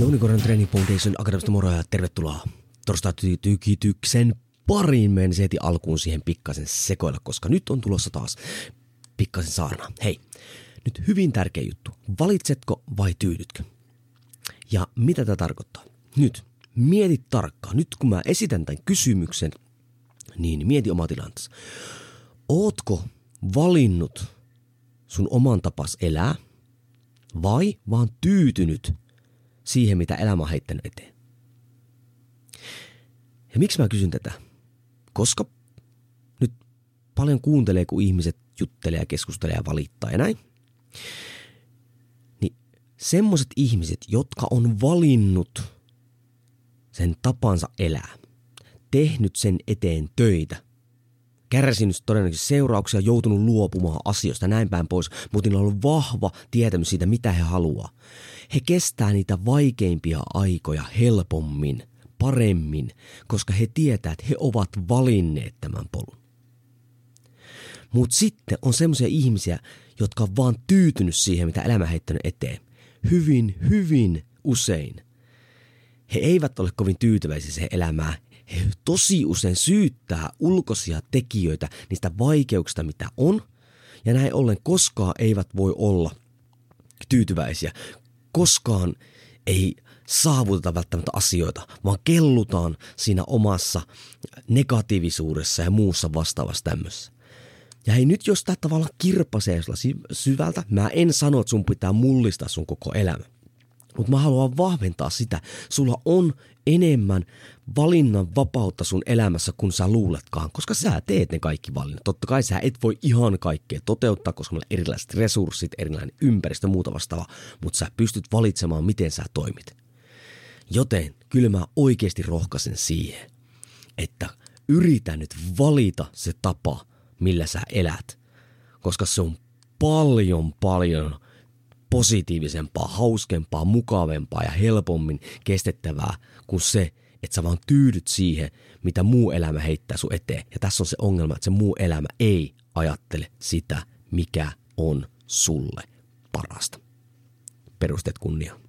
Jouni Koran Training Foundation Akademista moro ja tervetuloa torstai tykityksen pariin. Menen heti alkuun siihen pikkasen sekoilla, koska nyt on tulossa taas pikkasen saarna. Hei, nyt hyvin tärkeä juttu. Valitsetko vai tyydytkö? Ja mitä tämä tarkoittaa? Nyt, mieti tarkkaan. Nyt kun mä esitän tämän kysymyksen, niin mieti oma tilanteessa. Ootko valinnut sun oman tapas elää vai vaan tyytynyt siihen, mitä elämä on heittänyt eteen. Ja miksi mä kysyn tätä? Koska nyt paljon kuuntelee, kun ihmiset juttelee ja keskustelee ja valittaa ja näin. Niin semmoset ihmiset, jotka on valinnut sen tapansa elää, tehnyt sen eteen töitä, kärsinyt todennäköisesti seurauksia, joutunut luopumaan asioista näin päin pois, mutta niillä on ollut vahva tietämys siitä, mitä he haluaa. He kestää niitä vaikeimpia aikoja helpommin, paremmin, koska he tietää, että he ovat valinneet tämän polun. Mutta sitten on semmoisia ihmisiä, jotka on vaan tyytynyt siihen, mitä elämä heittänyt eteen. Hyvin, hyvin usein. He eivät ole kovin tyytyväisiä siihen elämään. He tosi usein syyttää ulkoisia tekijöitä niistä vaikeuksista, mitä on. Ja näin ollen koskaan eivät voi olla tyytyväisiä, koskaan ei saavuteta välttämättä asioita, vaan kellutaan siinä omassa negatiivisuudessa ja muussa vastaavassa tämmössä. Ja hei nyt jos tämä tavallaan kirpasee syvältä, mä en sano, että sun pitää mullistaa sun koko elämä. Mutta mä haluan vahventaa sitä. Sulla on enemmän valinnan vapautta sun elämässä kuin sä luuletkaan, koska sä teet ne kaikki valinnat. Totta kai sä et voi ihan kaikkea toteuttaa, koska meillä on erilaiset resurssit, erilainen ympäristö muuta vastaavaa, mutta sä pystyt valitsemaan, miten sä toimit. Joten kyllä mä oikeasti rohkaisen siihen, että yritä nyt valita se tapa, millä sä elät, koska se on paljon paljon positiivisempaa, hauskempaa, mukavempaa ja helpommin kestettävää kuin se, että sä vaan tyydyt siihen, mitä muu elämä heittää sun eteen. Ja tässä on se ongelma, että se muu elämä ei ajattele sitä, mikä on sulle parasta. Perusteet kunnia.